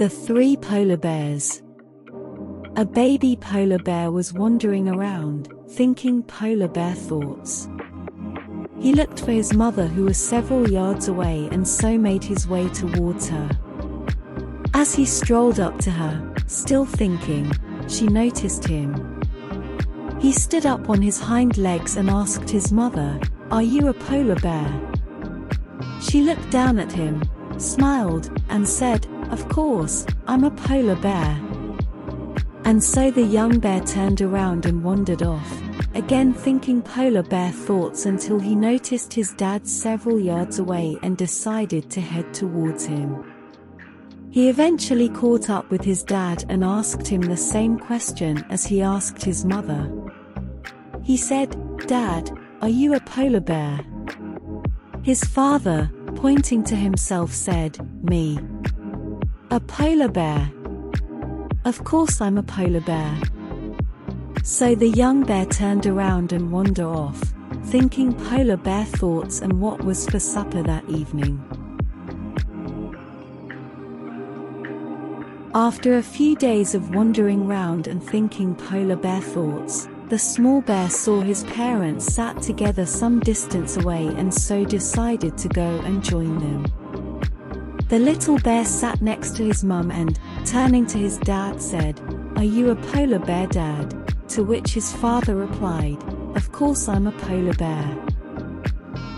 The Three Polar Bears A baby polar bear was wandering around, thinking polar bear thoughts. He looked for his mother who was several yards away and so made his way towards her. As he strolled up to her, still thinking, she noticed him. He stood up on his hind legs and asked his mother, Are you a polar bear? She looked down at him, smiled, and said, Of course, I'm a polar bear. And so the young bear turned around and wandered off, again thinking polar bear thoughts until he noticed his dad several yards away and decided to head towards him. He eventually caught up with his dad and asked him the same question as he asked his mother. He said, Dad, are you a polar bear? His father, pointing to himself said, Me. A polar bear. Of course I'm a polar bear. So the young bear turned around and wandered off, thinking polar bear thoughts and what was for supper that evening. After a few days of wandering round and thinking polar bear thoughts, the small bear saw his parents sat together some distance away and so decided to go and join them. The little bear sat next to his mum and, turning to his dad said, Are you a polar bear dad? To which his father replied, Of course I'm a polar bear.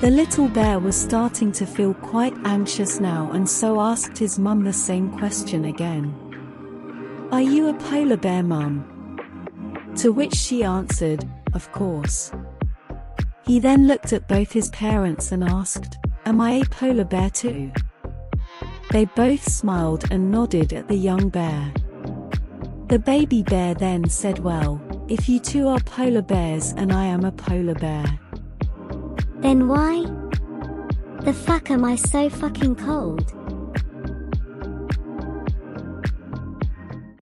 The little bear was starting to feel quite anxious now and so asked his mum the same question again. Are you a polar bear, mum? To which she answered, Of course. He then looked at both his parents and asked, Am I a polar bear too? They both smiled and nodded at the young bear. The baby bear then said, Well, if you two are polar bears and I am a polar bear. Then why? The fuck am I so fucking cold?